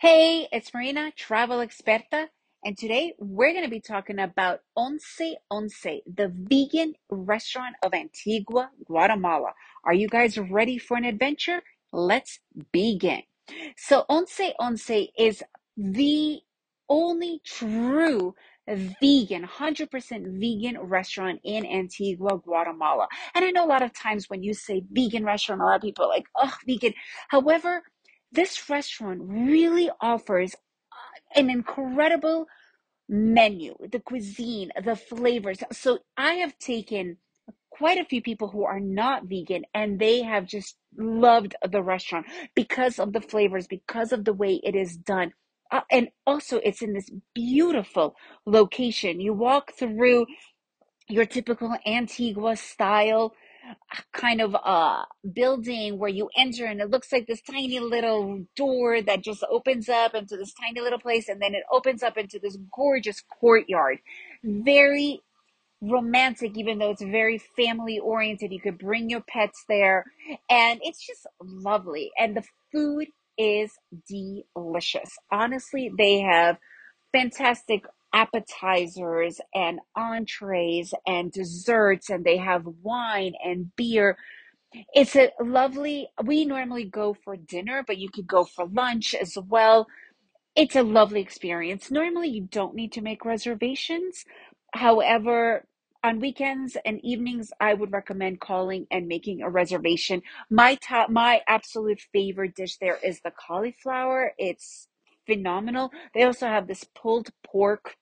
Hey, it's Marina, travel experta, and today we're going to be talking about Once Once, the vegan restaurant of Antigua, Guatemala. Are you guys ready for an adventure? Let's begin. So, Once Once is the only true vegan, 100% vegan restaurant in Antigua, Guatemala. And I know a lot of times when you say vegan restaurant, a lot of people are like, oh, vegan. However, this restaurant really offers an incredible menu, the cuisine, the flavors. So I have taken quite a few people who are not vegan and they have just loved the restaurant because of the flavors, because of the way it is done. Uh, and also, it's in this beautiful location. You walk through your typical Antigua style kind of uh building where you enter and it looks like this tiny little door that just opens up into this tiny little place and then it opens up into this gorgeous courtyard. Very romantic even though it's very family oriented. You could bring your pets there and it's just lovely and the food is delicious. Honestly they have fantastic appetizers and entrees and desserts and they have wine and beer. It's a lovely we normally go for dinner but you could go for lunch as well. It's a lovely experience. Normally you don't need to make reservations. However on weekends and evenings i would recommend calling and making a reservation. My top my absolute favorite dish there is the cauliflower. It's phenomenal. They also have this pulled pork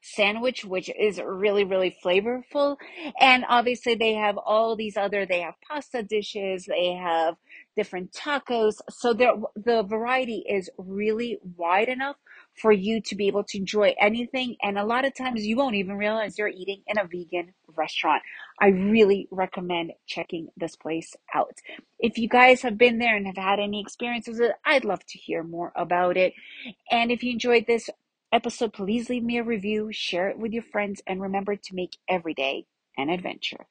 sandwich, which is really, really flavorful. And obviously, they have all these other, they have pasta dishes, they have different tacos. So the variety is really wide enough for you to be able to enjoy anything. And a lot of times you won't even realize you're eating in a vegan restaurant. I really recommend checking this place out. If you guys have been there and have had any experiences, I'd love to hear more about it. And if you enjoyed this episode, please leave me a review, share it with your friends, and remember to make every day an adventure.